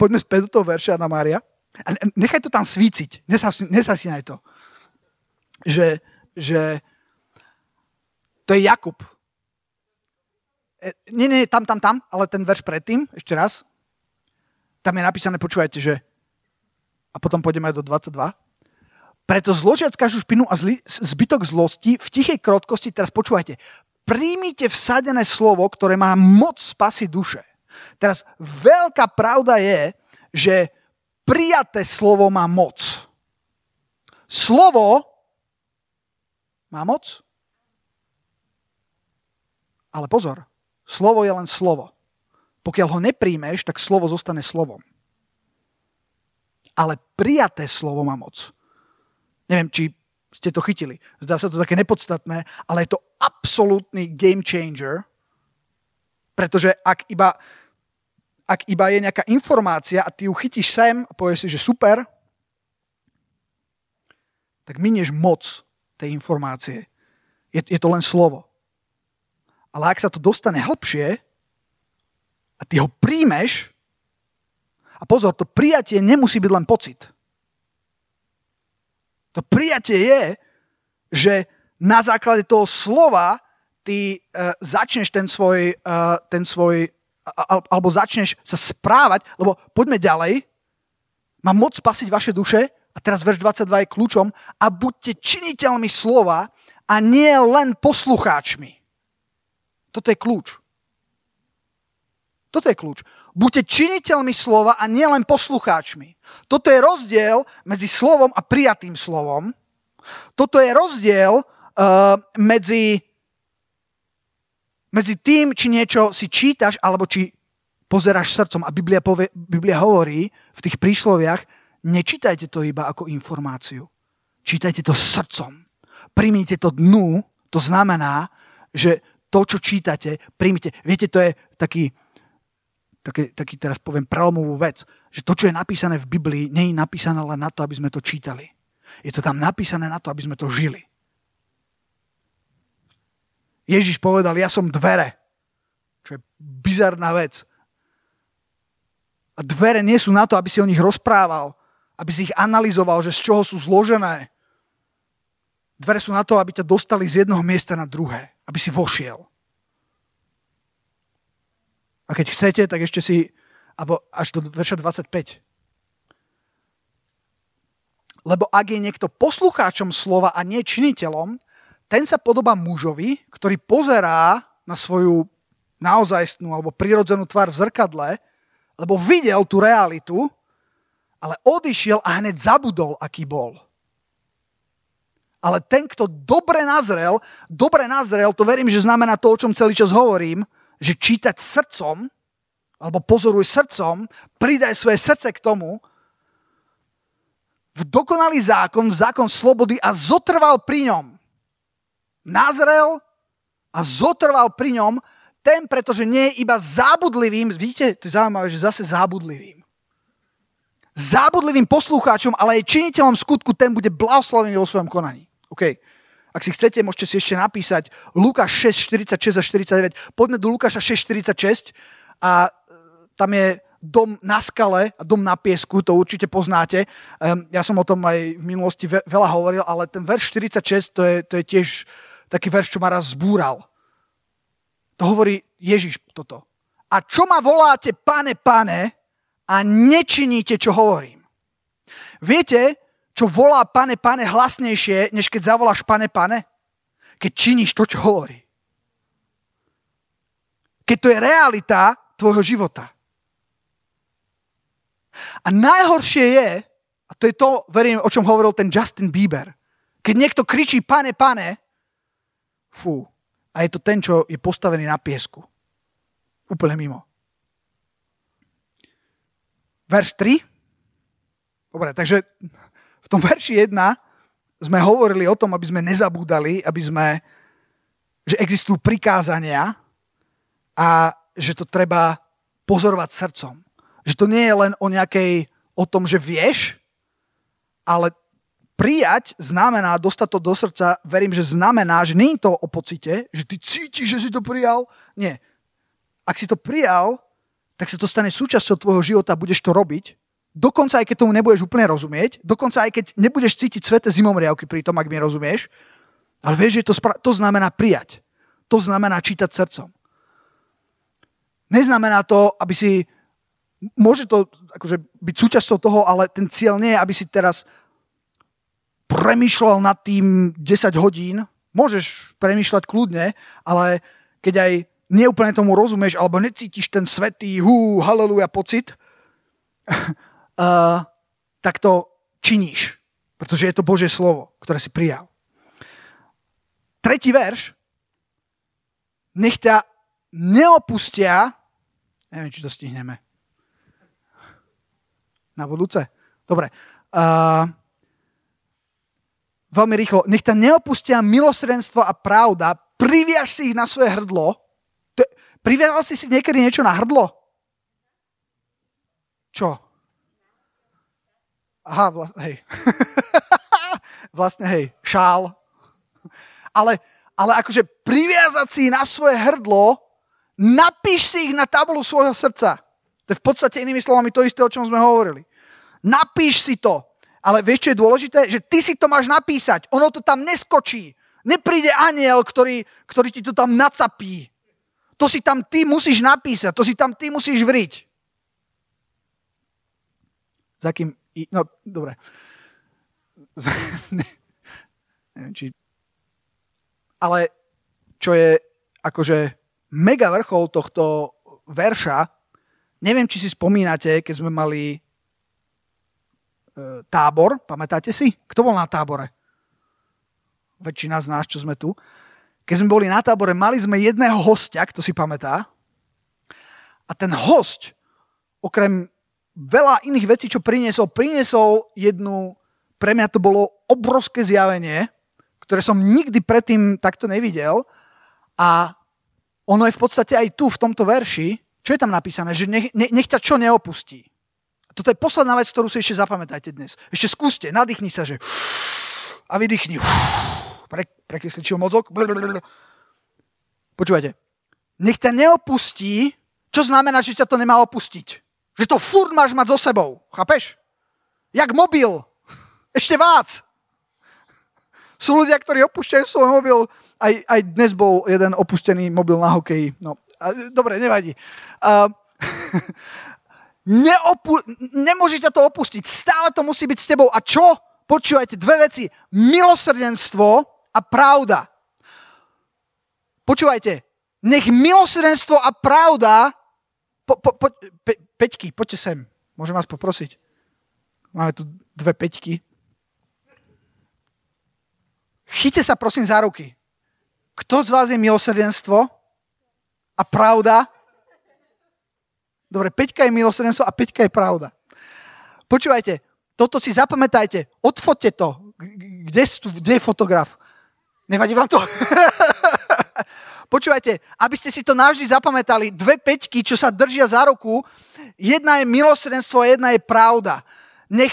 Poďme späť do toho verša na Mária. A nechaj to tam svíciť. Nesasínaj to. Že, že to je Jakub. E, nie, nie, tam, tam, tam, ale ten verš predtým, ešte raz. Tam je napísané, počúvajte, že a potom pôjdeme aj do 22. Preto zložiac každú špinu a zli, zbytok zlosti v tichej krotkosti, teraz počúvajte, príjmite vsadené slovo, ktoré má moc spasiť duše. Teraz veľká pravda je, že prijaté slovo má moc. Slovo má moc? Ale pozor, slovo je len slovo. Pokiaľ ho nepríjmeš, tak slovo zostane slovom. Ale prijaté slovo má moc. Neviem, či ste to chytili. Zdá sa to také nepodstatné, ale je to absolútny game changer, pretože ak iba ak iba je nejaká informácia a ty ju chytíš sem a povieš si, že super, tak minieš moc tej informácie. Je, je to len slovo. Ale ak sa to dostane hlbšie a ty ho príjmeš, a pozor, to prijatie nemusí byť len pocit. To prijatie je, že na základe toho slova ty uh, začneš ten svoj, uh, ten svoj alebo začneš sa správať, lebo poďme ďalej, má moc spasiť vaše duše, a teraz verš 22 je kľúčom, a buďte činiteľmi slova a nie len poslucháčmi. Toto je kľúč. Toto je kľúč. Buďte činiteľmi slova a nielen poslucháčmi. Toto je rozdiel medzi slovom a prijatým slovom. Toto je rozdiel uh, medzi, medzi tým, či niečo si čítaš, alebo či pozeráš srdcom. A Biblia, povie, Biblia hovorí v tých prísloviach, nečítajte to iba ako informáciu. Čítajte to srdcom. Primite to dnu, to znamená, že to, čo čítate, príjmite. Viete, to je taký, taký, taký teraz poviem prelomovú vec, že to, čo je napísané v Biblii, nie je napísané len na to, aby sme to čítali. Je to tam napísané na to, aby sme to žili. Ježiš povedal, ja som dvere, čo je bizarná vec. A dvere nie sú na to, aby si o nich rozprával, aby si ich analyzoval, že z čoho sú zložené. Dvere sú na to, aby ťa dostali z jednoho miesta na druhé aby si vošiel. A keď chcete, tak ešte si, alebo až do verša 25. Lebo ak je niekto poslucháčom slova a nie činiteľom, ten sa podobá mužovi, ktorý pozerá na svoju naozajstnú alebo prirodzenú tvár v zrkadle, lebo videl tú realitu, ale odišiel a hneď zabudol, aký bol. Ale ten, kto dobre nazrel, dobre nazrel, to verím, že znamená to, o čom celý čas hovorím, že čítať srdcom, alebo pozoruj srdcom, pridaj svoje srdce k tomu, v dokonalý zákon, zákon slobody a zotrval pri ňom. Nazrel a zotrval pri ňom ten, pretože nie je iba zábudlivým, vidíte, to je zaujímavé, že zase zábudlivým. Zábudlivým poslucháčom, ale aj činiteľom skutku, ten bude blahoslavený vo svojom konaní. OK. Ak si chcete, môžete si ešte napísať Lukáš 6, 46 a 49. Poďme do Lukáša 6, 46 a e, tam je dom na skale a dom na piesku, to určite poznáte. Ja som o tom aj v minulosti veľa hovoril, ale ten verš 46, to je, to je tiež taký verš, čo ma raz zbúral. To hovorí Ježiš toto. A čo ma voláte, pane, pane, a nečiníte, čo hovorím. Viete, čo volá pane, pane hlasnejšie, než keď zavoláš pane, pane? Keď činíš to, čo hovorí. Keď to je realita tvojho života. A najhoršie je, a to je to, verím, o čom hovoril ten Justin Bieber, keď niekto kričí pane, pane, fú, a je to ten, čo je postavený na piesku. Úplne mimo. Verš 3. Dobre, takže v tom verši 1 sme hovorili o tom, aby sme nezabúdali, aby sme, že existujú prikázania a že to treba pozorovať srdcom. Že to nie je len o nejakej, o tom, že vieš, ale prijať znamená, dostať to do srdca, verím, že znamená, že nie je to o pocite, že ty cítiš, že si to prijal. Nie. Ak si to prijal, tak sa to stane súčasťou tvojho života budeš to robiť dokonca aj keď tomu nebudeš úplne rozumieť, dokonca aj keď nebudeš cítiť sveté zimomriavky pri tom, ak mi rozumieš, ale vieš, že to, spra- to znamená prijať. To znamená čítať srdcom. Neznamená to, aby si... Môže to akože, byť súčasťou toho, ale ten cieľ nie je, aby si teraz premýšľal nad tým 10 hodín. Môžeš premýšľať kľudne, ale keď aj neúplne tomu rozumieš, alebo necítiš ten svetý, hú, haleluja pocit, uh, tak to činíš. Pretože je to Božie slovo, ktoré si prijal. Tretí verš. Nech ťa neopustia, neviem, či to stihneme. Na budúce? Dobre. Uh, veľmi rýchlo. Nech ťa neopustia milosrdenstvo a pravda, priviaž si ich na svoje hrdlo. Priviazal si si niekedy niečo na hrdlo? Čo? Aha, vlastne, hej. vlastne, hej, šál. Ale, ale akože priviazať si ich na svoje hrdlo, napíš si ich na tabulu svojho srdca. To je v podstate inými slovami to isté, o čom sme hovorili. Napíš si to. Ale vieš, čo je dôležité? Že ty si to máš napísať. Ono to tam neskočí. Nepríde aniel, ktorý, ktorý ti to tam nacapí. To si tam ty musíš napísať, to si tam ty musíš vriť. Za kým... No, dobre. Neviem, či... Ale čo je akože mega vrchol tohto verša, neviem, či si spomínate, keď sme mali e, tábor, pamätáte si? Kto bol na tábore? Väčšina z nás, čo sme tu. Keď sme boli na tábore, mali sme jedného hostia, kto si pamätá. A ten host, okrem veľa iných vecí, čo priniesol, priniesol jednu, pre mňa to bolo obrovské zjavenie, ktoré som nikdy predtým takto nevidel. A ono je v podstate aj tu, v tomto verši, čo je tam napísané, že nech, ne, nech ťa čo neopustí. Toto je posledná vec, ktorú si ešte zapamätajte dnes. Ešte skúste, nadýchni sa, že a vydýchni pre, prekysličil mozog. Počúvajte. Nech ťa neopustí, čo znamená, že ťa to nemá opustiť. Že to furt máš mať so sebou. Chápeš? Jak mobil. Ešte vác. Sú ľudia, ktorí opúšťajú svoj mobil. Aj, aj dnes bol jeden opustený mobil na hokeji. No, dobre, nevadí. Uh, neopu- nemôže ťa to opustiť. Stále to musí byť s tebou. A čo? Počúvajte, dve veci. Milosrdenstvo a pravda. Počúvajte, nech milosrdenstvo a pravda... Po, po, po, pe, peťky, poďte sem. Môžem vás poprosiť. Máme tu dve peťky. Chyte sa prosím za ruky. Kto z vás je milosrdenstvo a pravda? Dobre, peťka je milosrdenstvo a peťka je pravda. Počúvajte, toto si zapamätajte, odfoďte to. Kde, kde je fotograf? Nevadí vám to? Počúvajte, aby ste si to navždy zapamätali, dve peťky, čo sa držia za ruku, jedna je milosrdenstvo a jedna je pravda. Nech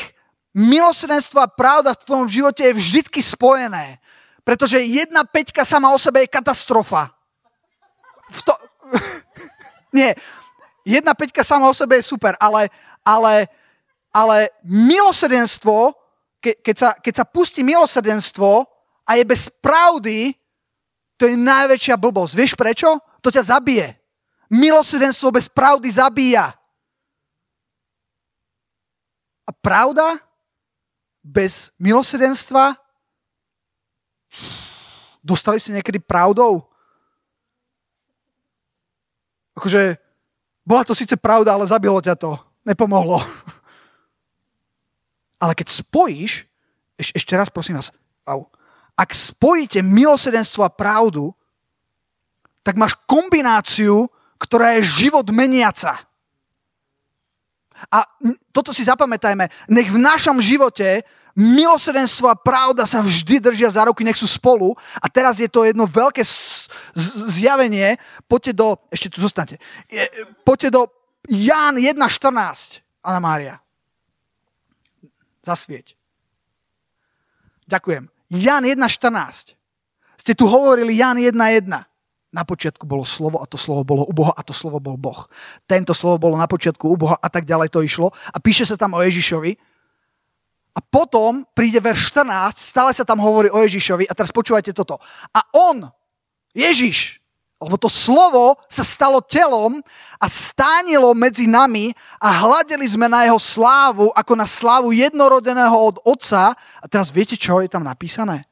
milosrdenstvo a pravda v tvojom živote je vždycky spojené. Pretože jedna peťka sama o sebe je katastrofa. V to... Nie, jedna peťka sama o sebe je super, ale, ale, ale milosrdenstvo, ke, keď, sa, keď sa pustí milosrdenstvo, a je bez pravdy, to je najväčšia blbosť. Vieš prečo? To ťa zabije. Milosrdenstvo bez pravdy zabíja. A pravda bez milosrdenstva? Dostali ste niekedy pravdou? Akože, bola to síce pravda, ale zabilo ťa to. Nepomohlo. Ale keď spojíš, eš, ešte raz prosím vás, au, ak spojíte milosrdenstvo a pravdu, tak máš kombináciu, ktorá je život meniaca. A toto si zapamätajme, nech v našom živote milosrdenstvo a pravda sa vždy držia za ruky, nech sú spolu. A teraz je to jedno veľké zjavenie. Poďte do, ešte tu zostanete, poďte do Ján 1.14, Anna Mária. Zasvieť. Ďakujem. Jan 1.14. Ste tu hovorili Jan 1.1. Na počiatku bolo slovo a to slovo bolo u Boha a to slovo bol Boh. Tento slovo bolo na počiatku u Boha a tak ďalej to išlo. A píše sa tam o Ježišovi. A potom príde verš 14, stále sa tam hovorí o Ježišovi a teraz počúvajte toto. A on, Ježiš, lebo to slovo sa stalo telom a stánilo medzi nami a hľadeli sme na jeho slávu ako na slávu jednorodeného od Otca. A teraz viete, čo je tam napísané?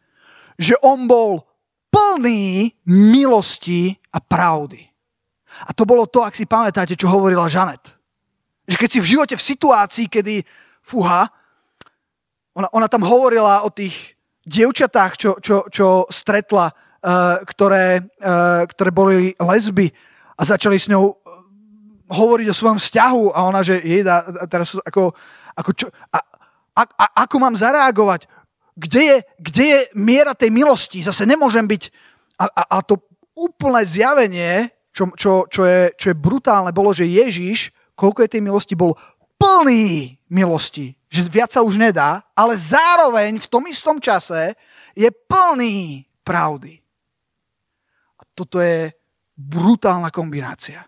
Že on bol plný milosti a pravdy. A to bolo to, ak si pamätáte, čo hovorila Žanet. Že keď si v živote v situácii, kedy, fúha, ona, ona tam hovorila o tých dievčatách, čo, čo, čo stretla ktoré, eh, ktoré boli lesby a začali s ňou eh, hovoriť o svojom vzťahu a ona, že jej dá, teraz ako, ako čo, a, a, a, ako mám zareagovať? Kde je, kde je miera tej milosti? Zase nemôžem byť... A, a, a to úplné zjavenie, čo, čo, čo, je, čo je brutálne, bolo, že Ježiš, koľko je tej milosti, bol plný milosti. Že viac sa už nedá, ale zároveň v tom istom čase je plný pravdy toto je brutálna kombinácia.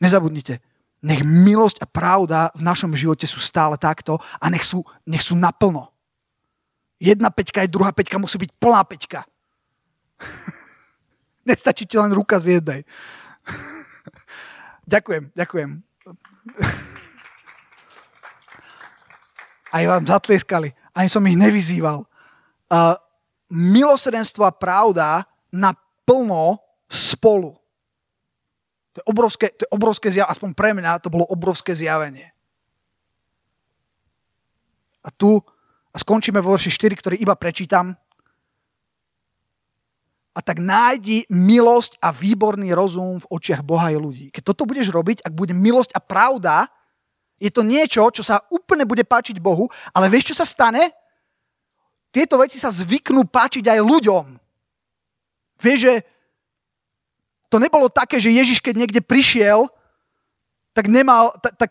Nezabudnite, nech milosť a pravda v našom živote sú stále takto a nech sú, nech sú naplno. Jedna peťka aj druhá peťka musí byť plná peťka. Nestačí ti len ruka z jednej. ďakujem, ďakujem. Aj vám zatlieskali. Ani som ich nevyzýval. Uh, milosrdenstvo a pravda naplno spolu. To je obrovské, to je obrovské zjavenie, aspoň pre mňa to bolo obrovské zjavenie. A tu, a skončíme vo verši 4, ktorý iba prečítam. A tak nájdi milosť a výborný rozum v očiach Boha a ľudí. Keď toto budeš robiť, ak bude milosť a pravda, je to niečo, čo sa úplne bude páčiť Bohu, ale vieš, čo sa stane? Tieto veci sa zvyknú páčiť aj ľuďom. Vieš, že to nebolo také, že Ježiš, keď niekde prišiel, tak nemal, tak, tak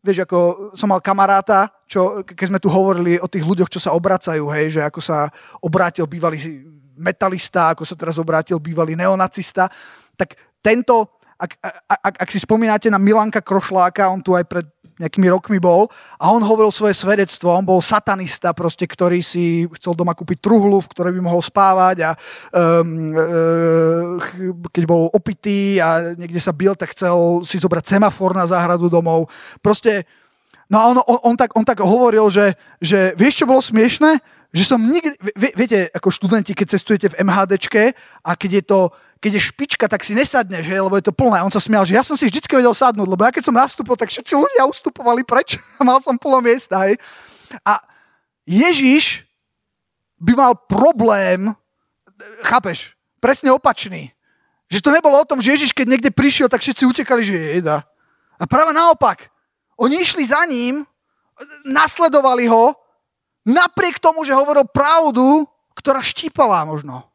vieš, ako som mal kamaráta, čo, keď sme tu hovorili o tých ľuďoch, čo sa obracajú, hej, že ako sa obrátil bývalý metalista, ako sa teraz obrátil bývalý neonacista, tak tento, ak, ak, ak si spomínate na Milanka Krošláka, on tu aj pred nejakými rokmi bol a on hovoril svoje svedectvo, on bol satanista proste, ktorý si chcel doma kúpiť truhlu, v ktorej by mohol spávať a um, uh, keď bol opitý a niekde sa bil, tak chcel si zobrať semafor na záhradu domov. Proste, no a on, on, on, tak, on tak hovoril, že, že vieš, čo bolo smiešné? Že som nikdy, viete, ako študenti, keď cestujete v MHDčke a keď je to, keď je špička, tak si nesadneš, že, lebo je to plné. On sa smial, že ja som si vždy vedel sadnúť, lebo ja keď som nastúpil, tak všetci ľudia ustupovali preč mal som plno miesta. Hej. A Ježiš by mal problém, chápeš, presne opačný. Že to nebolo o tom, že Ježiš, keď niekde prišiel, tak všetci utekali, že jeda. A práve naopak, oni išli za ním, nasledovali ho, napriek tomu, že hovoril pravdu, ktorá štípala možno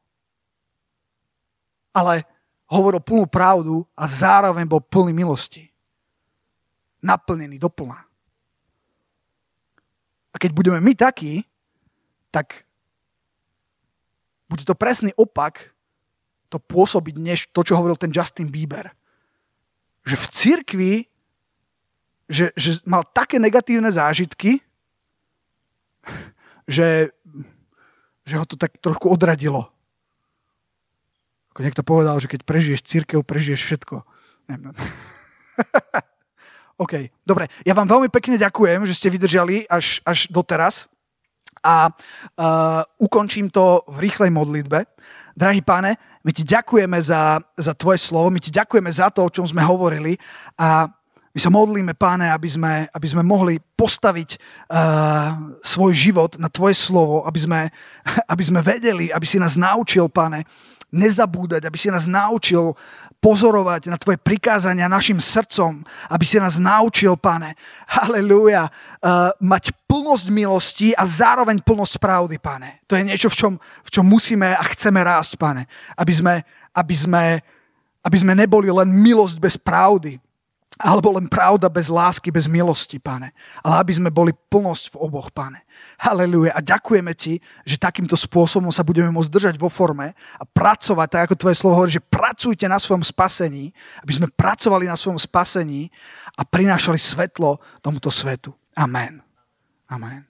ale hovoril plnú pravdu a zároveň bol plný milosti. Naplnený doplná. A keď budeme my takí, tak bude to presný opak to pôsobiť, než to, čo hovoril ten Justin Bieber. Že v cirkvi, že, že mal také negatívne zážitky, že, že ho to tak trošku odradilo ako niekto povedal, že keď prežiješ církev, prežiješ všetko. OK, dobre. Ja vám veľmi pekne ďakujem, že ste vydržali až, až doteraz a uh, ukončím to v rýchlej modlitbe. Drahý páne, my ti ďakujeme za, za tvoje slovo, my ti ďakujeme za to, o čom sme hovorili a my sa modlíme, páne, aby sme, aby sme mohli postaviť uh, svoj život na tvoje slovo, aby sme, aby sme vedeli, aby si nás naučil, páne, nezabúdať, aby si nás naučil pozorovať na tvoje prikázania našim srdcom, aby si nás naučil, pane, halleluja, uh, mať plnosť milosti a zároveň plnosť pravdy, pane. To je niečo, v čom, v čom musíme a chceme rásť, pane. Aby sme, aby sme, aby sme neboli len milosť bez pravdy, alebo len pravda bez lásky, bez milosti, pane. Ale aby sme boli plnosť v oboch, pane. Haleluja. A ďakujeme ti, že takýmto spôsobom sa budeme môcť držať vo forme a pracovať, tak ako tvoje slovo hovorí, že pracujte na svojom spasení, aby sme pracovali na svojom spasení a prinášali svetlo tomuto svetu. Amen. Amen.